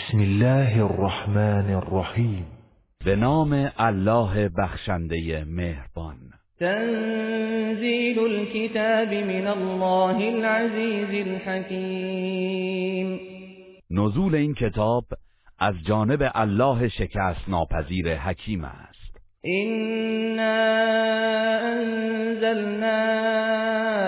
بسم الله الرحمن الرحیم. به نام الله بخشنده مهربان. تنزیل الكتاب من الله العزیز الحکیم. نزول این کتاب از جانب الله شکست ناپذیر حکیم است. إنا انزلنا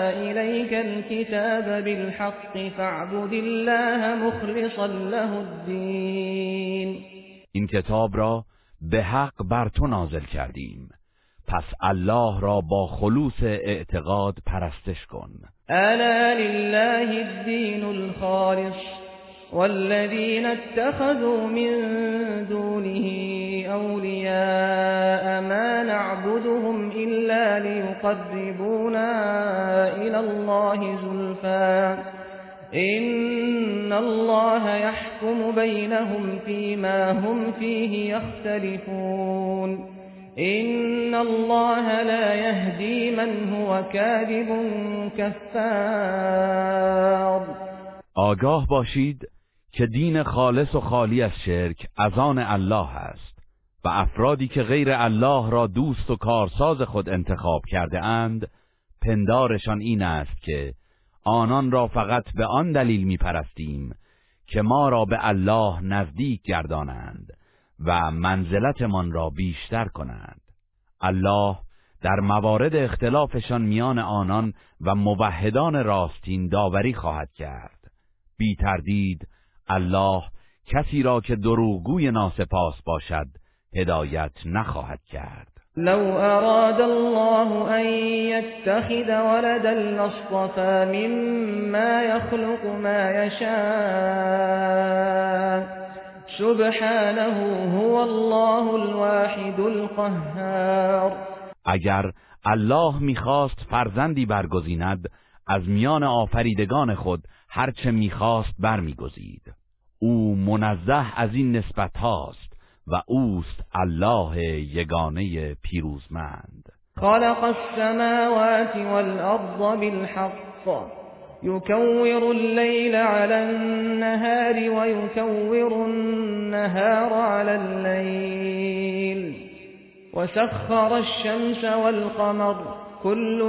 إليك الكتاب بالحق فاعبد الله مخلصا له الدين. این کتاب را به حق بر تو نازل کردیم. پس الله را با خلوص اعتقاد پرستش کن. الا لله الدين الخالص؟ والذين اتخذوا من دونه أولياء ما نعبدهم إلا ليقربونا إلى الله زلفا إن الله يحكم بينهم فيما هم فيه يختلفون. إن الله لا يهدي من هو كاذب كفار. آگاه باشید که دین خالص و خالی از شرک از آن الله است و افرادی که غیر الله را دوست و کارساز خود انتخاب کرده اند پندارشان این است که آنان را فقط به آن دلیل می پرستیم که ما را به الله نزدیک گردانند و منزلتمان را بیشتر کنند. الله در موارد اختلافشان میان آنان و موحدان راستین داوری خواهد کرد. بی تردید الله کسی را که دروغگوی ناسپاس باشد هدایت نخواهد کرد. لو اراد الله ان يتخذ ولدا لاصطفى مما يخلق ما يشاء سبحانه هو الله الواحد القهار. اگر الله می‌خواست فرزندی برگزیند از میان آفریدگان خود هرچه می‌خواست برمیگزید. او منزه از این نسبت هاست و اوست الله یگانه پیروزمند. خلق السماوات والأرض بالحق. يكور الليل على النهار ويكور النهار على الليل. وسخر الشمس والقمر. كل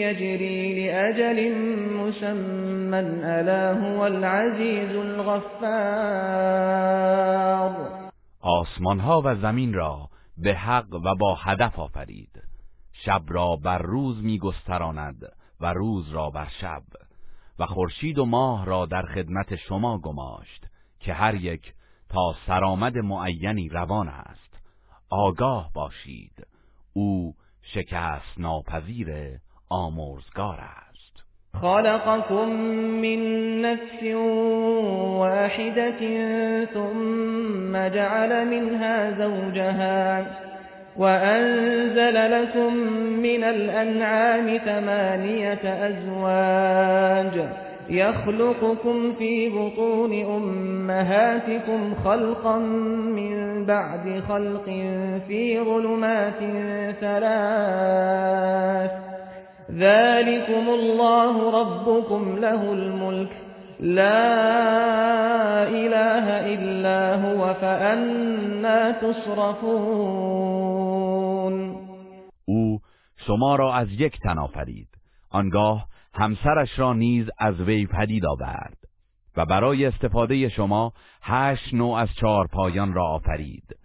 يجري لأجل مسمى ألا هو العزيز الغفار. آسمان ها و زمین را به حق و با هدف آفرید. شب را بر روز می گستراند و روز را بر شب. و خورشید و ماه را در خدمت شما گماشت که هر یک تا سرآمد معینی روان است. آگاه باشید. او شکست ناپذیر آمرزگار است. خلقكم من نفس واحدة ثم جعل منها زوجها وأنزل لكم من الأنعام ثمانية أزواج يخلقكم في بطون أمهاتكم خلقا من بعد خلق في ظلمات ثلاث. ذلكم الله ربكم له الملك. لا إله إلا هو فأنا تصرفون. أو شما را از یک تن آفرید. آنگاه همسرش را نیز از وی پدید آورد و برای استفاده شما هشت نوع از چهار پایان را آفرید.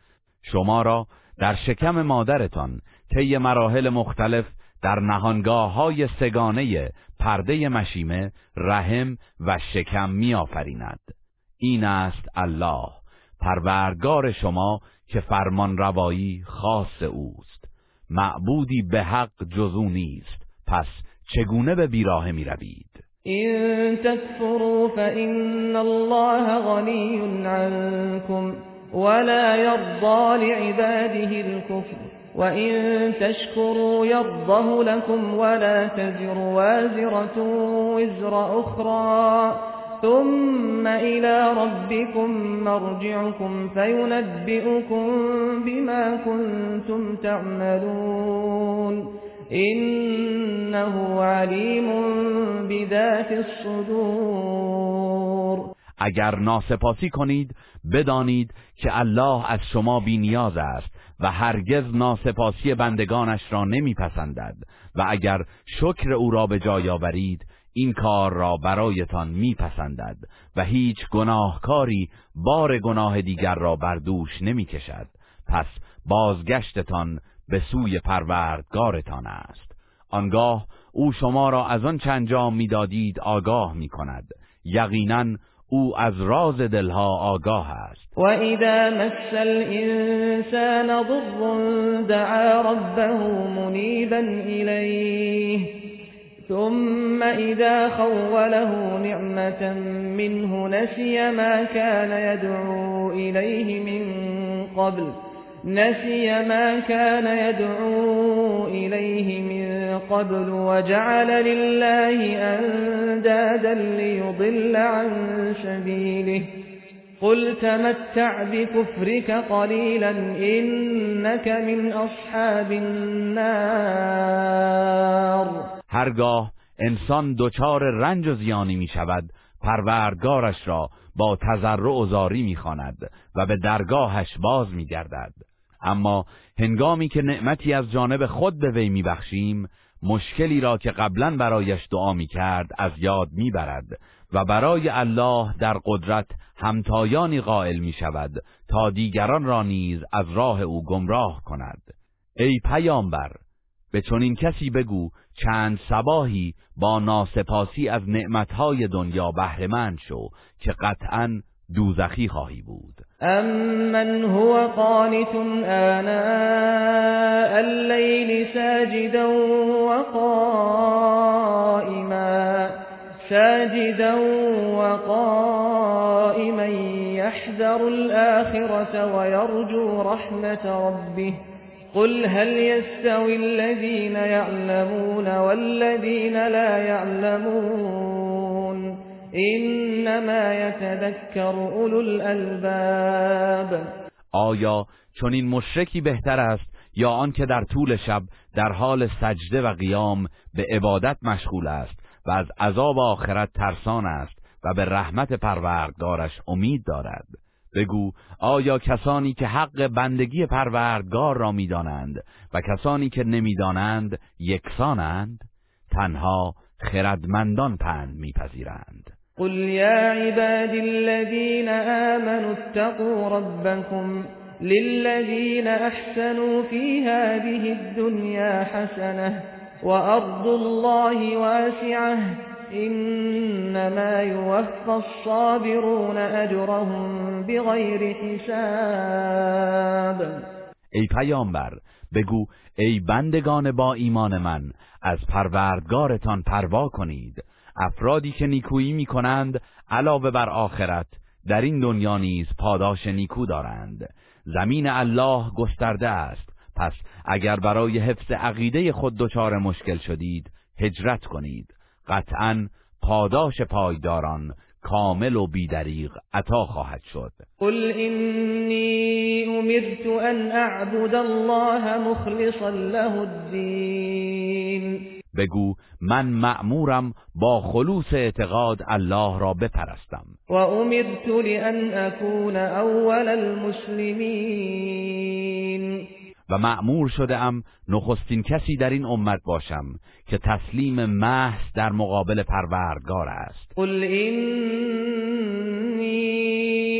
شما را در شکم مادرتان طی مراحل مختلف در نهانگاه های سگانه پرده مشیمه رحم و شکم می آفریند. این است الله پروردگار شما که فرمان روایی خاص اوست. معبودی به حق جزو نیست. پس چگونه به بیراه می روید این تکفروا فإن الله غنی عنكم ولا يرضى لعباده الكفر وإن تشكروا يرضه لكم ولا تزر وازرة وزر أخرى ثم إلى ربكم مرجعكم فينبئكم بما كنتم تعملون إنه عليم بذات الصدور. اگر ناسپاسی کنید بدانید که الله از شما بینیاز است و هرگز ناسپاسی بندگانش را نمیپسندد و اگر شکر او را به جای آورید این کار را برایتان میپسندد و هیچ گناهکاری بار گناه دیگر را بر دوش نمی‌کشد. پس بازگشتتان به سوی پروردگارتان است. آنگاه او شما را از آن انجام می‌دادید آگاه می‌کند. یقینا او از راز دلها آگاه است. و اذا مس الانسان ضر دعا ربه منیبا الیه ثم اذا خوله نعمة منه نسي ما كان يدعو إليه من قبل. نسي ما كان يدعو إليه من قبل وجعل لله أندادا ليضل عن سبيله. قل تمتع بكفرك قليلا إنك من أصحاب النار. هرگاه انسان دچار رنج و زیانی می شود پروردگارش را با تضرع و زاری می‌خواند و به درگاهش باز میگردد. اما هنگامی که نعمتی از جانب خود به وی میبخشیم مشکلی را که قبلا برایش دعا می‌کرد از یاد می‌برد و برای الله در قدرت همتایانی قائل می شود تا دیگران را نیز از راه او گمراه کند. ای پیامبر به چنین کسی بگو چند سباهی با ناسپاسی از نعمتهای دنیا بهرهمند شو که قطعا دوزخی خواهی بود. امن هو قانت آناء الليل ساجدا وقائما ساجدا وقائما يحذر الآخرة ويرجو رحمة ربه. قل هل يستوي الذين يعلمون والذين لا يعلمون انما يتذكر اولو الالباب آیا چون این مشرکی بهتر است یا آنکه در طول شب در حال سجده و قیام به عبادت مشغول است و از عذاب آخرت ترسان است و به رحمت پروردگارش امید دارد؟ بگو آیا کسانی که حق بندگی پروردگار را می‌دانند و کسانی که نمی‌دانند یکسانند؟ تنها خردمندان پند میپذیرند. قل یا عبادی الذین آمنوا اتقوا ربكم للذین احسنوا في هذه الدنيا حسنه وارض الله واسعه انما يوفى الصابرون اجرهم بغیر حساب. ای پیامبر بگو ای بندگان با ایمان من از پروردگارتان پروا کنید. افرادی که نیکویی می کنند علاوه بر آخرت در این دنیا نیز پاداش نیکو دارند. زمین الله گسترده است. پس اگر برای حفظ عقیده خود دچار مشکل شدید هجرت کنید. قطعا پاداش پایداران کامل و بیدریغ عطا خواهد شد. قل اینی امرت ان اعبد الله مخلصا له الدین بگو من مأمورم با خلوص اعتقاد الله را بپرستم. و امرت لان اكون اول المسلمین. و معمور شده ام نخستین کسی در این امت باشم که تسلیم محض در مقابل پروردگار است. قل اینی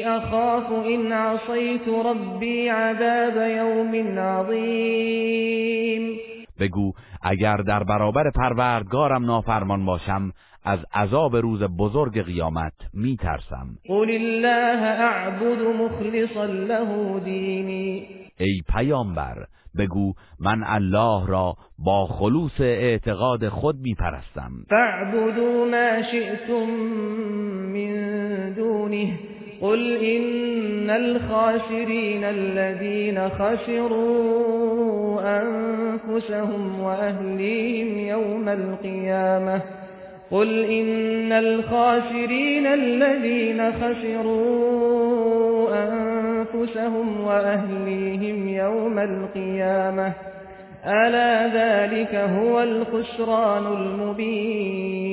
اخاف این عصیت ربی عذاب یوم عظیم بگو اگر در برابر پروردگارم نافرمان باشم از عذاب روز بزرگ قیامت می ترسم قل الله اعبد مخلصا له دینی. ای پیامبر بگو من الله را با خلوص اعتقاد خود می پرستم فاعبدوا ما شئتم من دونه. قل إن الخاسرين الذين خسروا أنفسهم وأهليهم يوم القيامة قل إن الخاسرين الذين خسروا أنفسهم وأهليهم يوم القيامة ألا ذلك هو الخسران المبين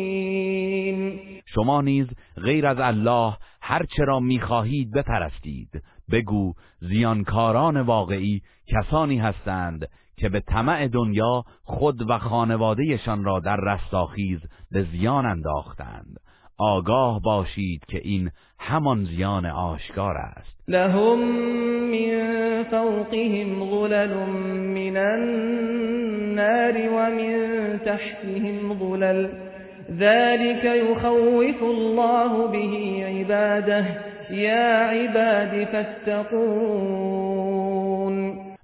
شما نیز غیر از الله هر چرا می‌خواهید بپرستید. بگو زیانکاران واقعی کسانی هستند که به طمع دنیا خود و خانوادهشان را در رستاخیز به زیان انداختند. آگاه باشید که این همان زیان آشکار است. لهم من فوقهم ظلل من النار ومن تحتهم ظلل. ذلك يخوف الله به عباده یا عباد فاتقون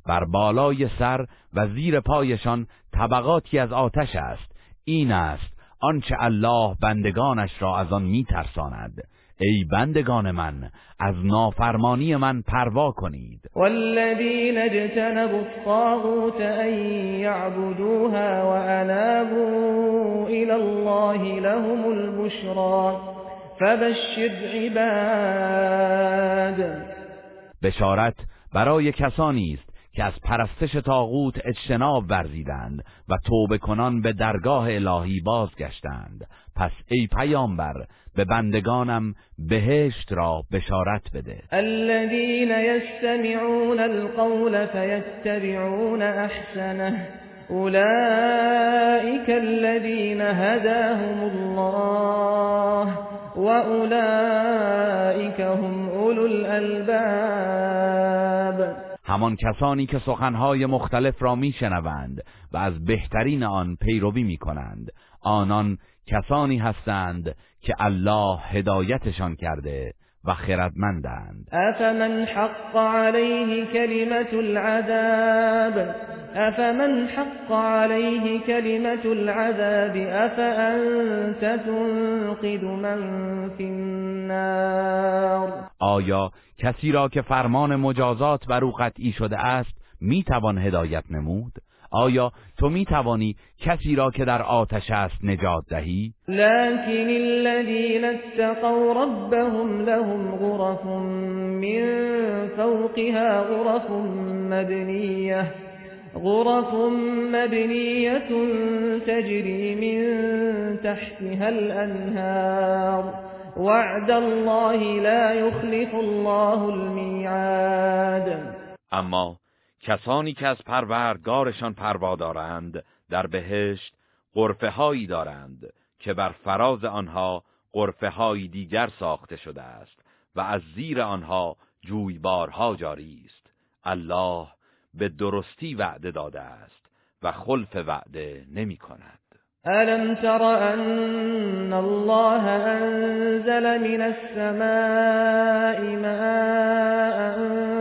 بر بالای سر و زیر پایشان طبقاتی از آتش است. این است آنچه الله بندگانش را از آن میترساند. ای بندگان من از نافرمانی من پروا کنید. والذین اجتنبوا الطاغوت ان یعبدوها وانابوا الى الله لهم البشرا فبشر عباد. بشارت برای کسانی است که از پرستش تاغوت اجتناب ورزیدند و توبه کنان به درگاه الهی بازگشتند. پس ای پیامبر به بندگانم بهشت را بشارت بده. الذين يستمعون القول فيتبعون احسنه. اولئك الذين هداهم الله واولئك هم اولو الالباب. همان کسانی که سخنهای مختلف را میشنوند و از بهترین آن پیروی می‌کنند. آنان کسانی هستند که الله هدایتشان کرده و خردمندند. افمن حق علیه کلمت العذاب؟ افمن حق علیه کلمت العذاب؟ افانت تنقذ من فی النار؟ آیا کسی را که فرمان مجازات بر او قطعی شده است می‌توان هدایت نمود؟ آیا تو می توانی کسی را که در آتش است نجات دهی؟ لكن الذين اتقوا ربهم لهم غرف من فوقها غرف مبنيه غرف مبنية تجري من تحتها الأنهار. وعد الله لا يخلف الله الميعاد. اما کسانی که از پروردگارشان پروا دارند در بهشت قرفه هایی دارند که بر فراز آنها قرفه هایی دیگر ساخته شده است و از زیر آنها جویبارها جاری است. الله به درستی وعده داده است و خلف وعده نمی کند ألم تر أن الله أنزل من السماء ماء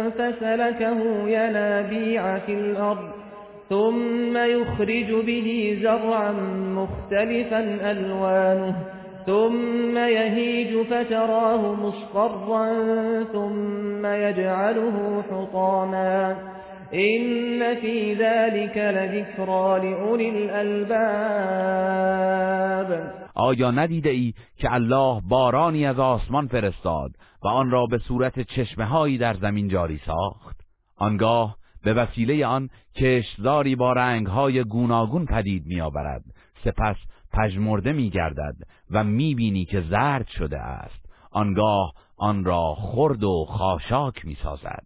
فسلكه ينابيع في الأرض ثم يخرج به زرعا مختلفا ألوانه ثم يهيج فتراه مصفرا ثم يجعله حطاما این فی ذلك لذکرا لأولی الالباب آیا ندیده ای که الله بارانی از آسمان فرستاد و آن را به صورت چشمه هایی در زمین جاری ساخت؟ آنگاه به وسیله آن کشتزاری با رنگهای گوناگون پدید میآورد. سپس پژمرده میگردد و می‌بینی که زرد شده است. آنگاه آن را خرد و خاشاک می‌سازد.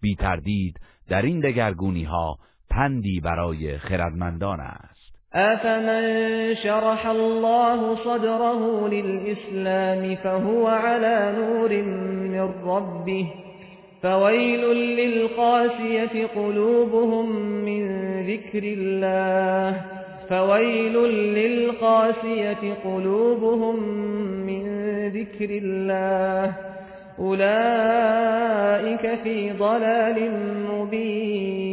بی تردید در این دگرگونی ها پندی برای خردمندان است. افمن شرح الله صدره للإسلام فهو على نور من ربه فويل للقاسية قلوبهم من ذكر الله فويل للقاسية قلوبهم من ذكر الله اولئك فی ضلال مبین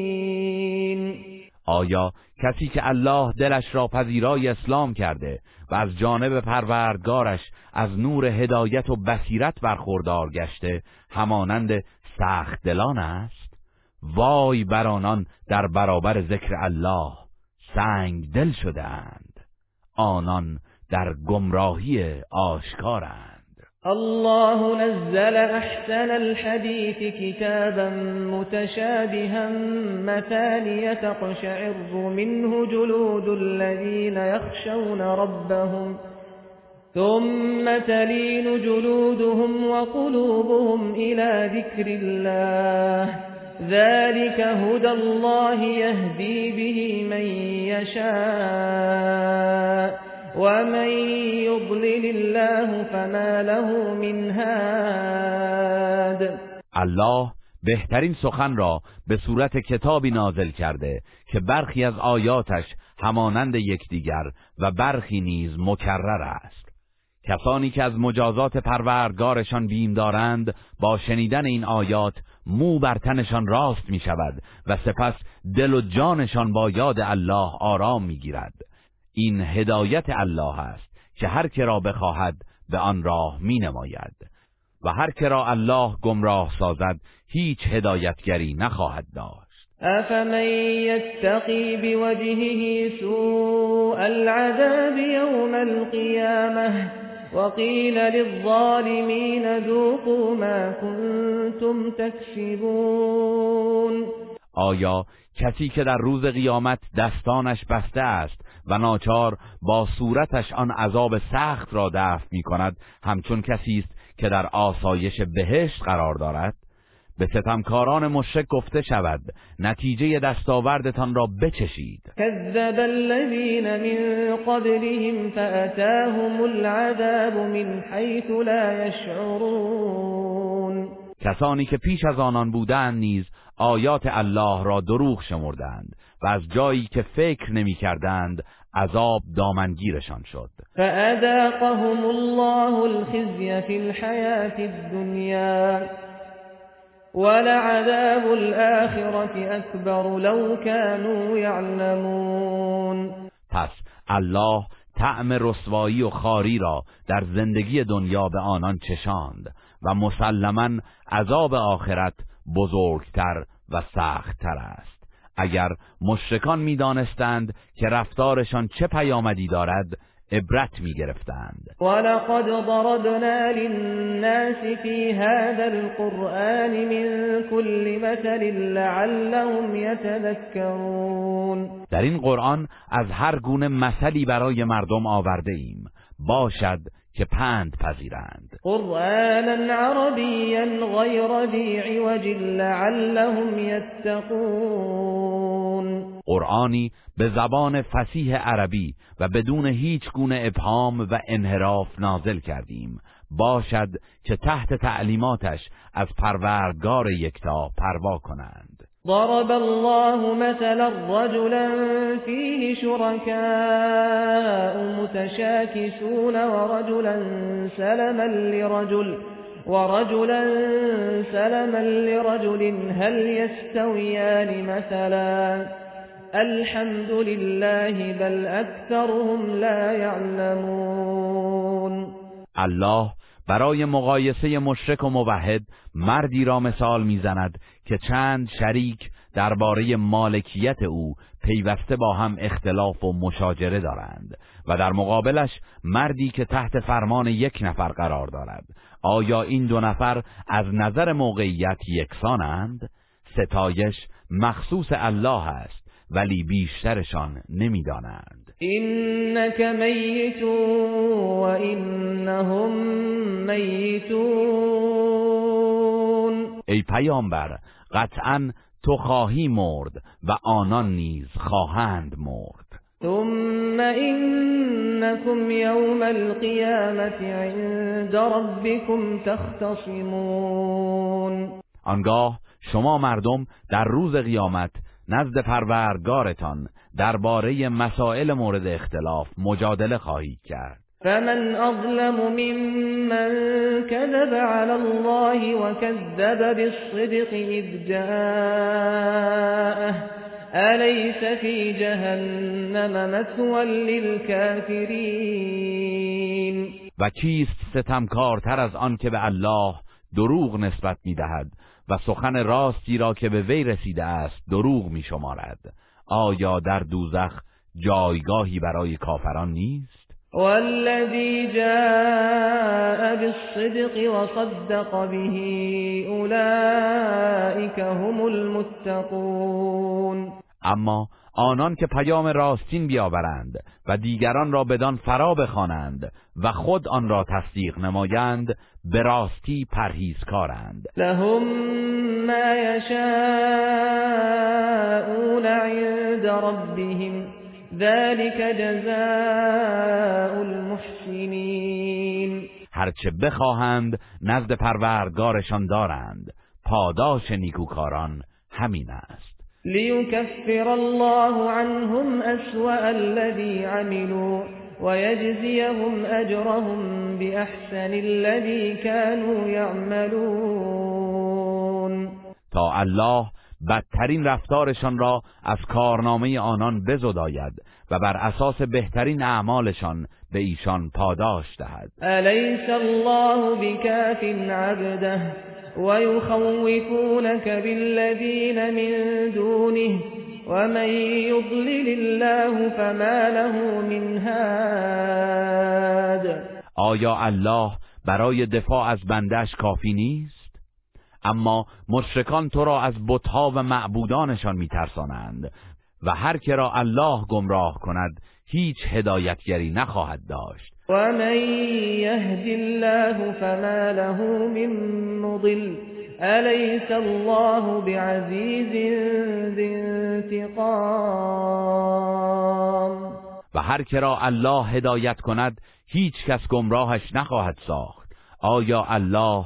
آیا کسی که الله دلش را پذیرای اسلام کرده و از جانب پروردگارش از نور هدایت و بصیرت برخوردار گشته همانند سخت دلان است؟ وای بر آنان در برابر ذکر الله سنگ دل شده اند آنان در گمراهی آشکارند. الله نزل أحسن الحديث كتابا متشابها مثانية تقشعر منه جلود الذين يخشون ربهم ثم تلين جلودهم وقلوبهم إلى ذكر الله ذلك هدى الله يهدي به من يشاء ومن يضلل الله فما له من هاد الله بهترین سخن را به صورت کتابی نازل کرده که برخی از آیاتش همانند یکدیگر و برخی نیز مکرر است. کسانی که از مجازات پروردگارشان بیم دارند با شنیدن این آیات مو بر تنشان راست می شود و سپس دل و جانشان با یاد الله آرام می گیرد این هدایت الله است که هر که را بخواهد به آن راه می نماید و هر که را الله گمراه سازد هیچ هدایتگری نخواهد داشت. افمن یتقی بوجهه سوء العذاب یوم القیامه وقیل للظالمین ذوقوا ما كنتم تکسبون. آیا کسی که در روز قیامت دستانش بسته است و ناچار با صورتش آن عذاب سخت را دفع می کند همچون کسی است که در آسایش بهشت قرار دارد؟ به ستمکاران مشرک گفته شود نتیجه دستاوردتان را بچشید. كذب الذين من قبلهم فأتاهم العذاب من حيث لا يشعرون کسانی که پیش از آنان بودند نیز آیات الله را دروغ شمردند و از جایی که فکر نمی کردند عذاب دامنگیرشان شد. فأذاقهم الله الخزي في الحياة الدنيا ولعذاب الآخرة أكبر لو كانوا يعلمون. پس الله طعم رسوایی و خاری را در زندگی دنیا به آنان چشاند و مسلما عذاب آخرت بزرگتر و سختتر است. اگر مشرکان می‌دانستند که رفتارشان چه پیامدی دارد عبرت می گرفتند ولقد ضربنا للناس في هذا القرآن من كل مثل لعلهم يتذكرون. در این قرآن از هر گونه مثلی برای مردم آورده ایم باشد که پند پذیرند. قرآنا عربيا غير ذي عوج لعلهم يتقون. قرآنی به زبان فسیح عربی و بدون هیچ گونه ابهام و انحراف نازل کردیم. باشد که تحت تعلیماتش از پروردگار یکتا پروا کنند. ضرب الله مثلا رجلا فيه شركاء متشاكسون ورجلا سلما لرجل ورجلا سلما لرجل هل يستويان مثلا؟ الحمد لله بل اكثرهم لا يعلمون. الله برای مقایسه مشرک و موحد مردی را مثال می‌زند که چند شریک درباره مالکیت او پیوسته با هم اختلاف و مشاجره دارند و در مقابلش مردی که تحت فرمان یک نفر قرار دارد. آیا این دو نفر از نظر موقعیت یکسانند؟ ستایش مخصوص الله است ولی بیشترشان نمی‌دانند. إنك ميت وإنهم میتون ای پیامبر قطعا تو خواهی مرد و آنان نیز خواهند مرد. ثم إنكم يوم القيامة عند ربكم تختصمون. آنگاه شما مردم در روز قیامت نزد پروردگارتان درباره مسائل مورد اختلاف مجادله خواهید کرد. فمن أظلم ممن كذب على الله وكذب بالصدق إذ جاءه أليس في جهنم مثوى للكافرين و کیست ستمکارتر از آن که به الله دروغ نسبت می‌دهد و سخن راستی را که به وی رسیده است دروغ می شمارد آیا در دوزخ جایگاهی برای کافران نیست؟ والذي جاء بالصدق وصدق به أولئك هم المتقون اما آنان که پیام راستین بیاورند و دیگران را بدان فرا بخوانند و خود آن را تصدیق نمایند به راستی پرهیزکارند. لهم ما یشاءون عند ربهم ذلك جزاء المحسنین هرچه بخواهند نزد پروردگارشان دارند. پاداش نیکوکاران همین است. لیکفر الله عنهم اسوأ الذی عملوا ويجزيهم اجرهم باحسن الذي كانوا يعملون. تا الله بدترین رفتارشان را از کارنامه آنان بزداید و بر اساس بهترین اعمالشان به ایشان پاداش دهد. الیس الله بکاف عبده ويخوفونك بالذین من دونه ومن يضلل الله فما له من هاد. آیا الله برای دفاع از بندش کافی نیست؟ اما مشرکان تو را از بتها و معبودانشان میترسانند و هر که را الله گمراه کند هیچ هدایتگری نخواهد داشت. و من یهد الله فما له من مضل الیس الله بعزیز انتقام؟ و هر که را الله هدایت کند هیچ کس گمراهش نخواهد ساخت. آیا الله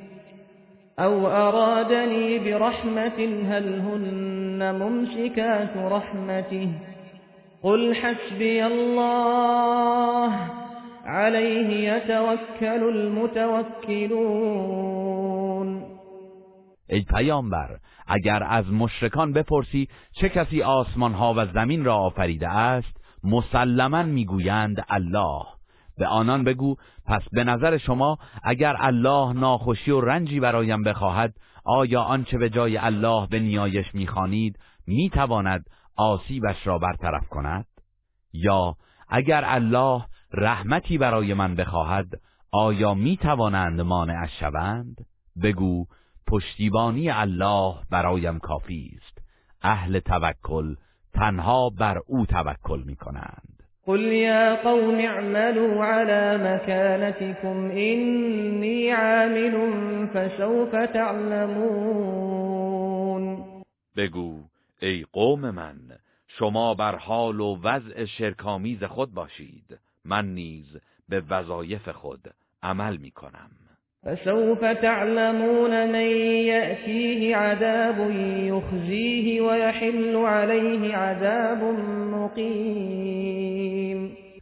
او ارادني برحمة هل هن ممسكات رحمته قل حسبي الله عليه يتوكل المتوكلون ای پیامبر اگر از مشرکان بپرسی چه کسی آسمان ها و زمین را آفریده است مسلما می‌گویند الله. به آنان بگو پس به نظر شما اگر الله ناخوشی و رنجی برایم بخواهد آیا آنچه به جای الله به نیایش می‌خوانید می‌تواند آسیبش را برطرف کند؟ یا اگر الله رحمتی برای من بخواهد آیا می‌توانند مانعش شوند؟ بگو پشتیبانی الله برایم کافی است. اهل توکل تنها بر او توکل می‌کنند. قل يا قوم اعملوا على مكانتكم إني عامل فسوف تعلمون بگو ای قوم من شما بر حال و وضع شرکامیز خود باشید. من نیز به وظایف خود عمل می کنم فسوف تعلمون من يأتيه عذاب يخزيه ويحل عليه عذاب مقیم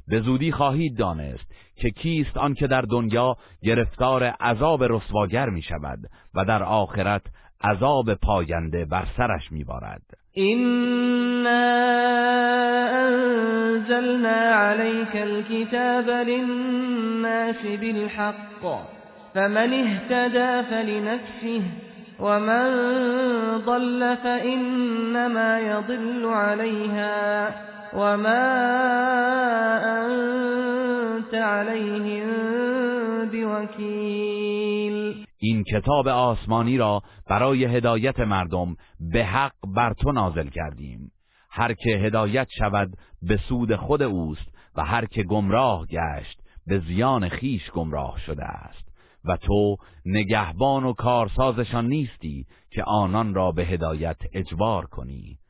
به زودی خواهید دانست که کیست آن که در دنیا گرفتار عذاب رسواگر می شود و در آخرت عذاب پاینده بر سرش می بارد إنا انزلنا عليك الكتاب للناس بالحق فمن اهتدى فلنفسه ومن ضل فإنما يضل عليها وما أنت عليهم بوكيل. این کتاب آسمانی را برای هدایت مردم به حق بر تو نازل کردیم. هر که هدایت شود به سود خود اوست و هر که گمراه گشت به زیان خیش گمراه شده است. و تو نگهبان و کارسازشان نیستی که آنان را به هدایت اجبار کنی.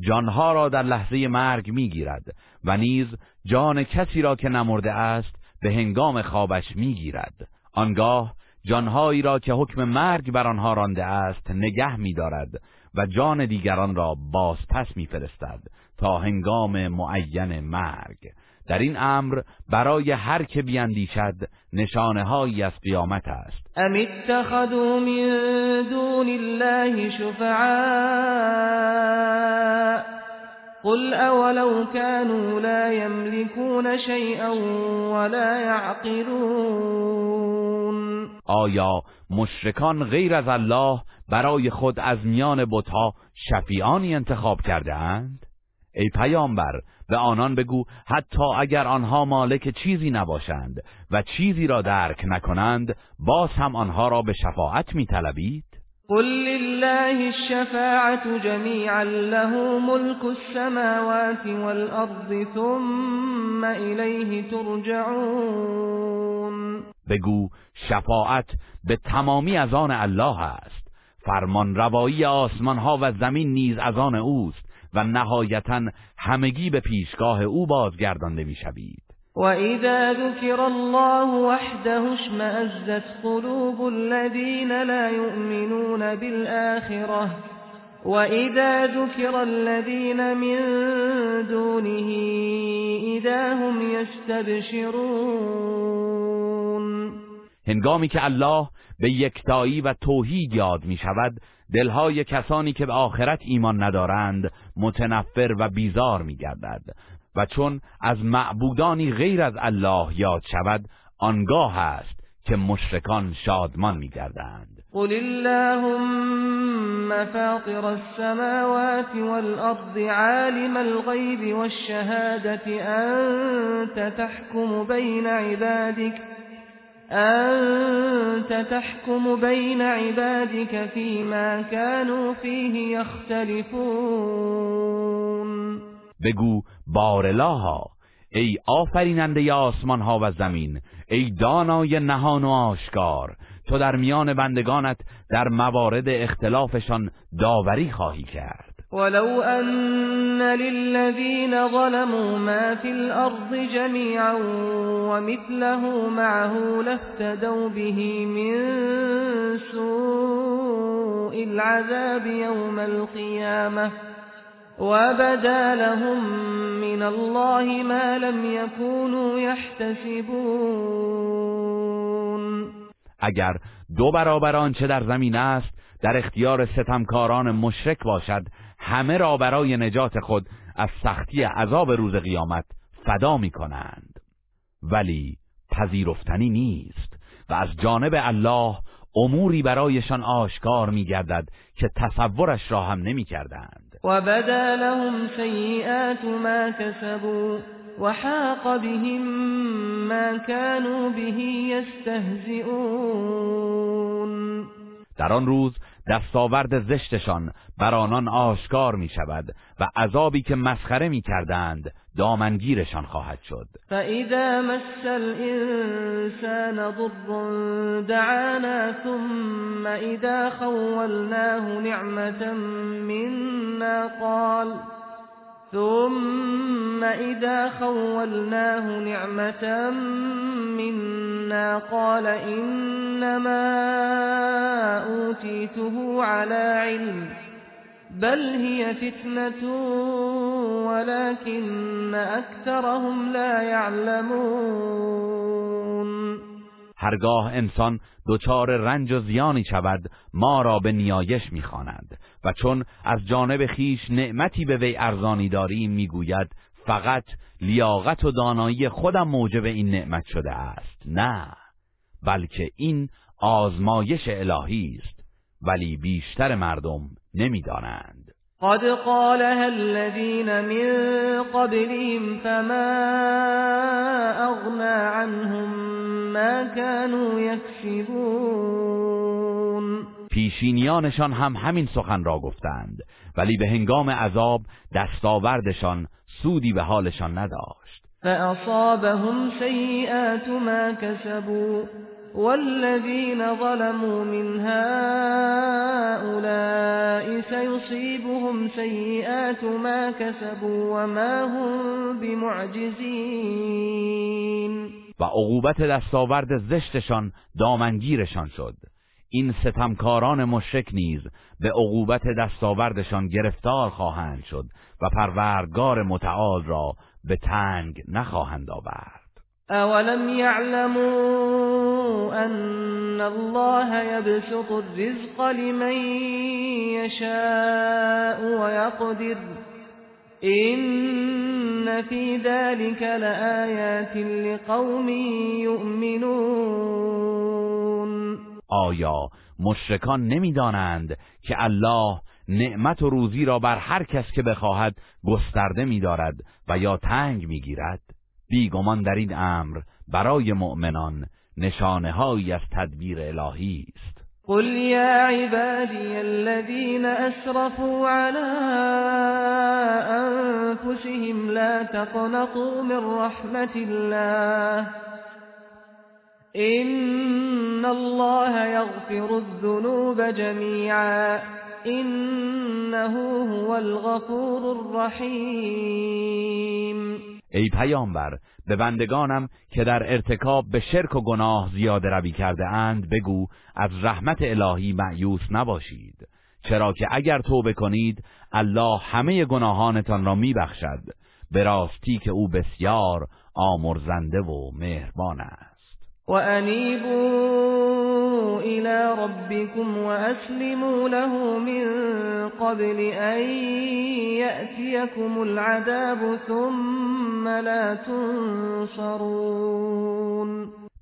جانها را در لحظه مرگ می‌گیرد و نیز جان کسی را که نمرده است به هنگام خوابش می‌گیرد. آنگاه جانهایی را که حکم مرگ بر آنها رانده است نگه میدارد و جان دیگران را بازپس میفرستد تا هنگام معین مرگ. در این امر برای هر که بیندیشد نشانه هایی از قیامت است ام اتخذوا من دون الله شفعاء قل اولو كانوا لا يملكون شيئا ولا يعقلون آیا مشرکان غیر از الله برای خود از میان بتها شفیعانی انتخاب کرده اند؟ ای پیامبر به آنان بگو حتی اگر آنها مالک چیزی نباشند و چیزی را درک نکنند باز هم آنها را به شفاعت میطلبید؟ قل لله الشفاعة جميعا له ملك السماوات والأرض ثم إليه ترجعون. بگو شفاعت به تمامی از آن الله است. فرمان روایی آسمان ها و زمین نیز از آن اوست. و نهایتا همگی به پیشگاه او بازگردانده می‌شوید. و اذا ذکر الله وحده اشمأزت قلوب الذين لا يؤمنون بالآخرة. وإذا ذكر الذين من دونه إذا هم يستبشرون هنگامی که الله به یکتایی و توحید یاد می شود دلهای کسانی که به آخرت ایمان ندارند متنفر و بیزار می گردد و چون از معبودانی غیر از الله یاد شود آنگاه است که مشرکان شادمان می گردند قل اللهم فاطر السماوات والأرض عالم الغيب والشهادة أنت تحكم بين عبادك أنت تحكم بين عبادك فيما كانوا فيه يختلفون. بگو بارلاها ای آفریننده آسمان ها و زمین ای دانای نهان و آشکار تو در میان بندگانت در موارد اختلافشان داوری خواهی کرد. ولو أن للذين ظلموا ما في الأرض جميعا ومثله معه لافتدوا به من سوء العذاب يوم القيامة وبدا لهم من الله ما لم يكونوا يحتسبون. اگر دو برابر آنچه در زمین است در اختیار ستمکاران مشرک باشد همه را برای نجات خود از سختی عذاب روز قیامت فدا می کنند ولی پذیرفتنی نیست و از جانب الله اموری برایشان آشکار می گردد که تصورش را هم نمی کردند و بدا لهم سیئات ما کسبوا وحاق بهم ما كانوا به یستهزئون. در آن روز دستاورد زشتشان بر آنان آشکار می شود و عذابی که مسخره می کردند دامنگیرشان خواهد شد. فاذا مس الانسان ضر دعانا ثم اذا خولناه نعمة منا قال ثم إذا خولناه نعمة منا قال إنما أوتيته على علم بل هي فتنة ولكن أكثرهم لا يعلمون هرگاه انسان دچار رنج و زیانی شود ما را به نیایش می‌خواند. و چون از جانب خیش نعمتی به وی ارزانی داریم می‌گوید فقط لیاقت و دانایی خودم موجب این نعمت شده است. نه بلکه این آزمایش الهی است ولی بیشتر مردم نمی‌دانند. قد قالها الذين من قبلهم فما اغنى عنهم ما كانوا يكسبون. پیشینیانشان هم همین سخن را گفتند. ولی به هنگام عذاب دستاوردشان سودی به حالشان نداشت. فاصابهم سیئات ما كسبوا والذين ظلموا من هؤلاء سيصيبهم سيئات ما كسبوا وما هم بمعجزين. و عقوبت دستاورد زشتشان دامنگیرشان شد. این ستمکاران مشرک نیز به عقوبت دستاوردشان گرفتار خواهند شد و پروردگار متعال را به تنگ نخواهند آورد. اولم يعلموا ان الله يبسط الرزق لمن يشاء ويقدر این فی ذلك لآیات لقوم یؤمنون. آیا مشرکان نمی‌دانند که الله نعمت و روزی را بر هر کس که بخواهد گسترده می‌دارد و یا تنگ می‌گیرد؟ بیگمان در این امر برای مؤمنان نشانه هایی از تدبیر الهی است. قل یا عبادی الذین اسرفوا على انفسهم لا تقنطوا من رحمت الله. ان الله يغفر الذنوب جميعا. انه هو الغفور الرحیم ای پیامبر به بندگانم که در ارتکاب به شرک و گناه زیاده روی کرده اند بگو از رحمت الهی معیوس نباشید. چرا که اگر توبه کنید الله همه گناهانتان را میبخشد. به راستی که او بسیار آمرزنده و مهربان است. وأنيبوا إلى ربكم وأسلموا له من قبل أن يأتيكم العذاب ثم لا تنصرون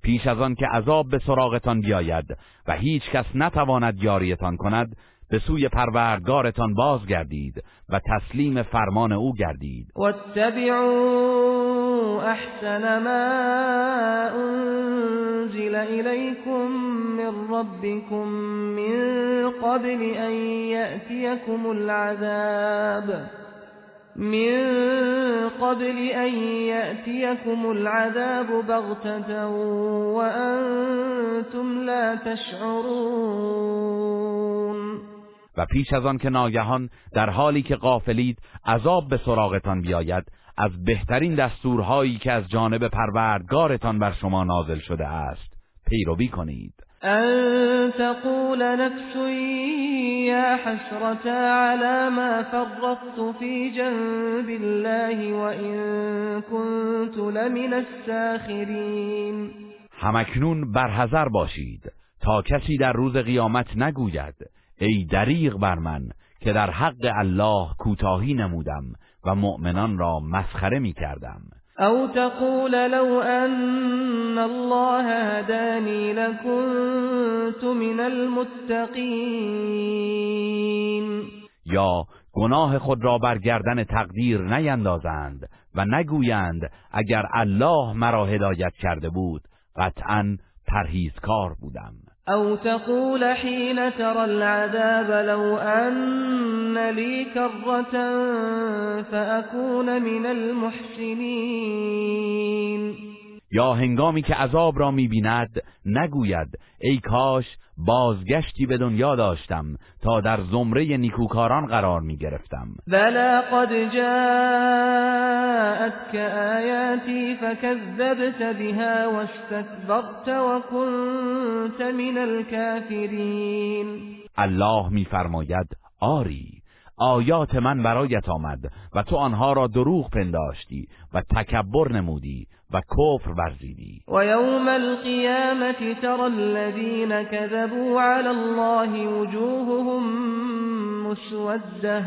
پیش از آن که عذاب به سراغتان بیاید و هیچ کس نتواند یاریتان کند به سوی پروردگارتان بازگردید و تسلیم فرمان او گردید. واتبعوا احسن ما انزل الیکم من ربکم من قبل ان یأتیکم العذاب من قبل ان یأتیکم العذاب بغتة وانتم لا تشعرون و پیش از آن که ناگهان در حالی که غافلید عذاب به سراغتان بیاید از بهترین دستورهایی که از جانب پروردگارتان بر شما نازل شده است پیروی کنید. ان تقول نفس یا حسرت على ما فرطت في جنب الله وان كنت لمن الساخرین. همکنون برحذر باشید تا کسی در روز قیامت نگوید ای دریغ بر من که در حق الله کوتاهی نمودم و مؤمنان را مسخره می کردم. او تقول لو ان الله هداني لكنت من المتقین. یا گناه خود را بر گردن تقدیر نیندازند و نگویند اگر الله مرا هدایت کرده بود قطعا پرهیزکار بودم. أو تقول حين ترى العذاب لو أن لي كرة فأكون من المحسنين. یا هنگامی که عذاب را می‌بیند نگوید ای کاش بازگشتی به دنیا داشتم تا در زمره نیکوکاران قرار می گرفتم بلا قد جاءتك آیاتی فكذبت بها واستكبرت وكنت من الكافرین الله میفرماید آری آیات من برایت آمد و تو آنها را دروغ پنداشتی و تکبر نمودی و کفر ورزیدی. و یوم القیامت ترى الذین كذبوا على الله وجوههم مسوده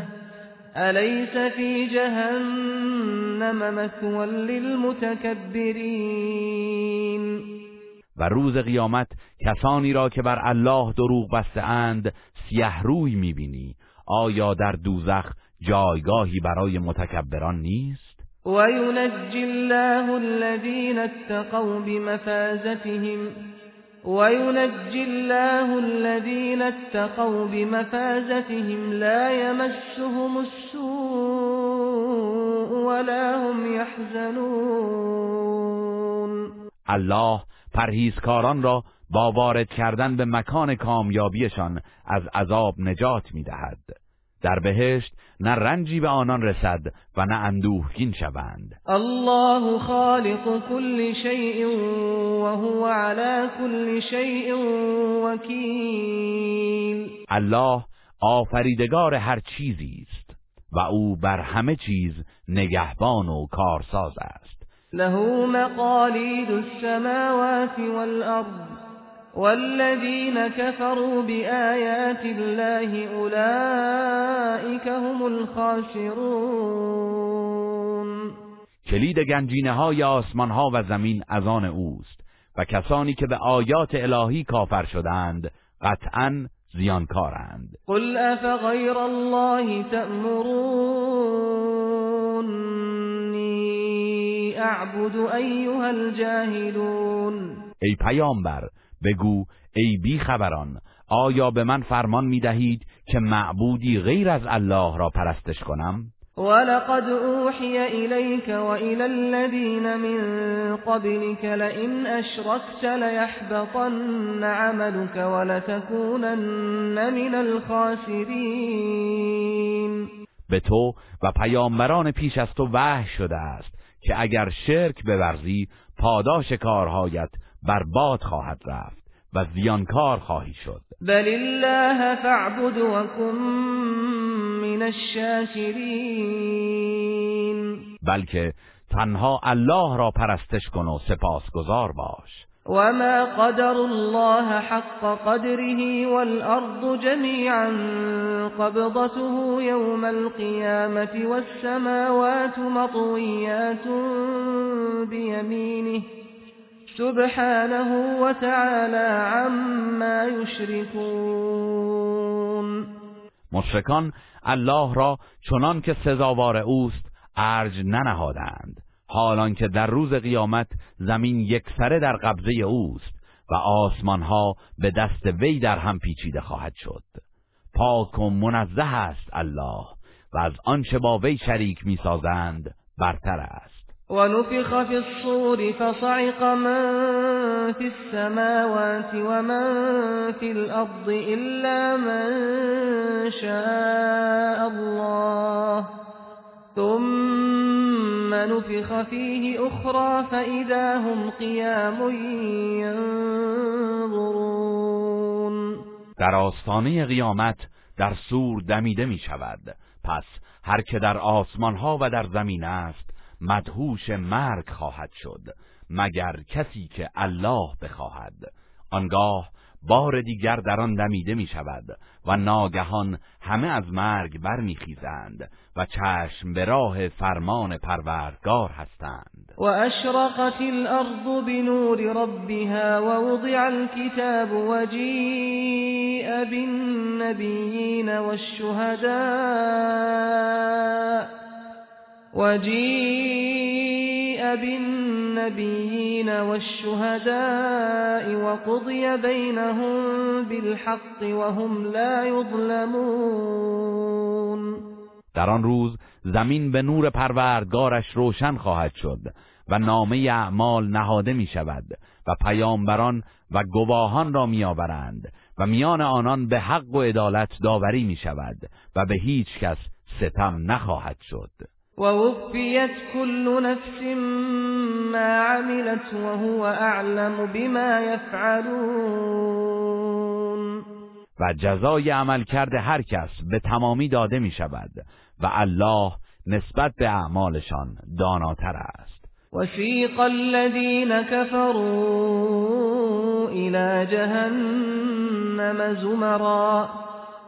أليس في جهنم مثوى للمتكبرين و روز قیامت کسانی را که بر الله دروغ بسته اند سیه روی می‌بینی. آیا در دوزخ جایگاهی برای متکبران نیست؟ وينجي الله الذين اتقوا بمفازتهم وينجي الله الذين اتقوا بمفازتهم لا يمسهم السوء ولا هم يحزنون الله پرهیزکاران را با وارد کردن به مکان کامیابیشان از عذاب نجات می‌دهد. در بهشت نه رنجی به آنان رسد و نه اندوهگین شوند. الله خالق كل شيء وهو على كل شيء وكيل الله آفریدگار هر چیزی است و او بر همه چیز نگهبان و کارساز است. له مقاليد السماوات والأرض والذين كفروا بآيات الله أولئك هم الخاسرون. کلید گنجینه های آسمان ها و زمین از آن اوست و کسانی که به آیات الهی کافر شدند قطعا زیانکارند. قل افغیر الله تأمرونی اعبد ایها الجاهلون. ای پیامبر بگو ای بی خبران آیا به من فرمان می دهید که معبودی غیر از الله را پرستش کنم؟ ولقد اوحی الیک و الى الذین من قبلك لئن اشركت لیحبطن عملك ولتكونن من الخاسرین به تو و پیامبران پیش از تو وحی شده است که اگر شرک بورزی پاداش کارهایت برباد خواهد رفت و زیانکار خواهی شد. بل الله فاعبد وكن من الشاکرین. بلکه تنها الله را پرستش کن و سپاسگزار باش. وما قدر الله حق قدره والأرض جميعا قبضته يوم القيامة والسماوات مطويات بيمينه سبحانه وتعالى عما يشركون. مشرکان الله را چنان که سزاوار اوست ارج ننهادند. حالان که در روز قیامت زمین یکسره در قبضه اوست و آسمانها به دست وی در هم پیچیده خواهد شد. پاک و منزه است الله و از آنچه با وی شریک می‌سازند برتر است. ونفخ في الصور فصعق من في السماوات ومن في الأرض إلا من شاء الله. ثم نفخ فيه أخرى فإذا هم قيام ينظرون. در آستانه قیامت در سور دمیده می شود پس هر که در آسمان ها و در زمین است مدهوش مرگ خواهد شد مگر کسی که الله بخواهد. آنگاه بار دیگر در آن دمیده می شود و ناگهان همه از مرگ برمیخیزند و چشم به راه فرمان پروردگار هستند. و اشرقت الارض بنور ربها و وضع الكتاب و جیء بالنبیین والشهداء وجيء بالنبيين والشهداء وقضي بينهم بالحق وهم لا يظلمون. در آن روز زمین به نور پروردگارش روشن خواهد شد و نامه اعمال نهاده می شود و پیامبران و گواهان را می و میان آنان به حق و عدالت داوری می شود و به هیچ کس ستم نخواهد شد. ووفيت كل نفس ما عملت وهو اعلم بما يفعلون. و جزای عمل کرده هر کس به تمامی داده می شود و الله نسبت به اعمالشان داناتر است. وسیق الذين كفروا الى جهنم زمرا.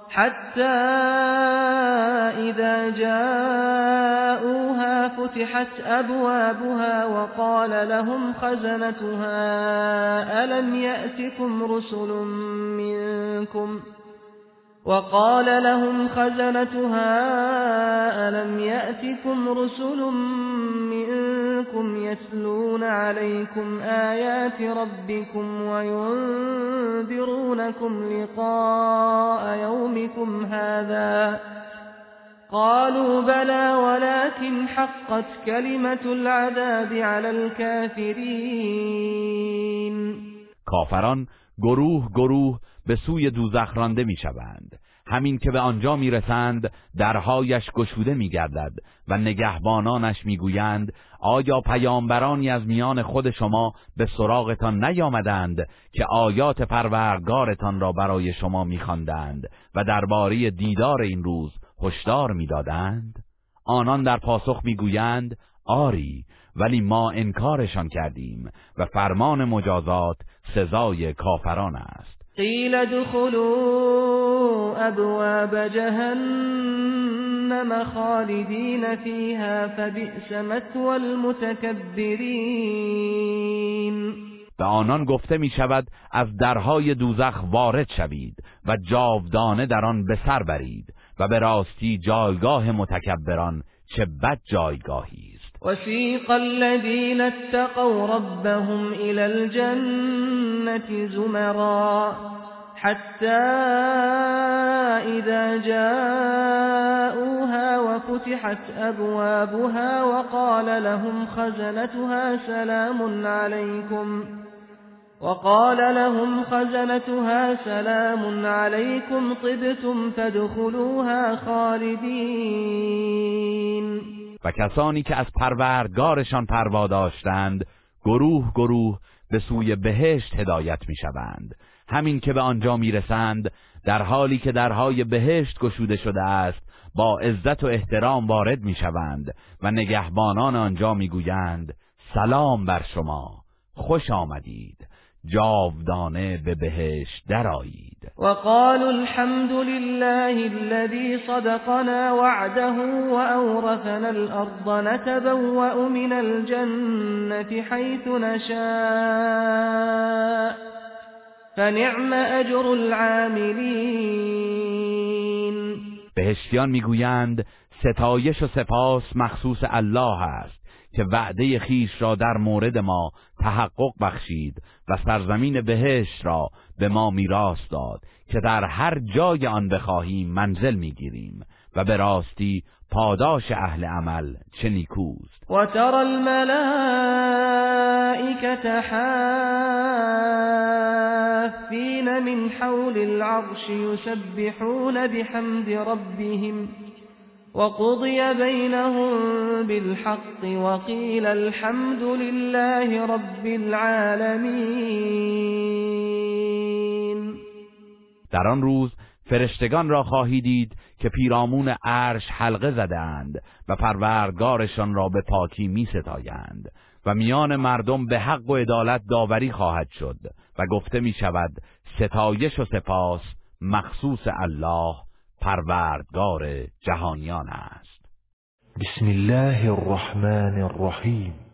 حتى إذا جاءوها فتحت أبوابها وقال لهم خزنتها ألم يأتكم رسل منكم ؟ وقال لهم خزنتها ألم يأتكم رسل منكم يتلون عليكم آيات ربكم وينذرونكم لقاء يومكم هذا قالوا بلى ولكن حقت كلمة العذاب على الكافرين. کافران گروه گروه به سوی دوزخ رانده می‌شوند. همین که به آنجا می‌رسند درهایش گشوده میگردد و نگهبانانش می‌گویند آیا پیامبرانی از میان خود شما به سراغتان نیامدند که آیات پروردگارتان را برای شما میخواندند و درباره دیدار این روز هشدار می‌دادند؟ آنان در پاسخ می‌گویند آری ولی ما انکارشان کردیم و فرمان مجازات سزای کافران است. قیل دخلوا ابواب جهنم خالدین فیها فبئس مثوى المتکبرین به آنان گفته می شود از درهای دوزخ وارد شوید و جاودانه در آن به سر برید و به راستی جایگاه متکبران چه بد جایگاهی است وسیق الذین اتقوا ربهم إلى الجنة زمرا حتى إذا جاءوها وفتحت أبوابها وقال لهم خزنتها سلام عليكم وقال لهم خزنتها سلام عليكم طبتم فادخلوها خالدين و کسانی که از پروردگارشان پروا داشتند گروه گروه به سوی بهشت هدایت می‌شوند. همین که به آنجا می‌رسند در حالی که درهای بهشت گشوده شده است با عزت و احترام وارد می‌شوند و نگهبانان آنجا می‌گویند سلام بر شما خوش آمدید. جاودانه به بهشت درآیید. وقالوا الحمد لله الذي صدقنا وعده وأورثنا الأرض نتبوأ من الجنة حيث نشاء فنعم اجر العاملین بهشتیان می‌گویند ستایش و سپاس مخصوص الله است. که وعده خیش را در مورد ما تحقق بخشید و سرزمین بهشت را به ما میراث داد که در هر جای آن بخواهیم منزل می‌گیریم و به راستی پاداش اهل عمل چه نیکوست. و تر الملائکت حافین من حول العرش یسبحون بحمد ربهم. وقضي بينهم بالحق وقيل الحمد لله رب العالمين. در آن روز فرشتگان را خواهی دید که پیرامون عرش حلقه زده اند و پروردگارشان را به پاکی می ستایند و میان مردم به حق و عدالت داوری خواهد شد و گفته می شود ستایش و سپاس مخصوص الله. پروردگار جهانیان است. بسم الله الرحمن الرحیم.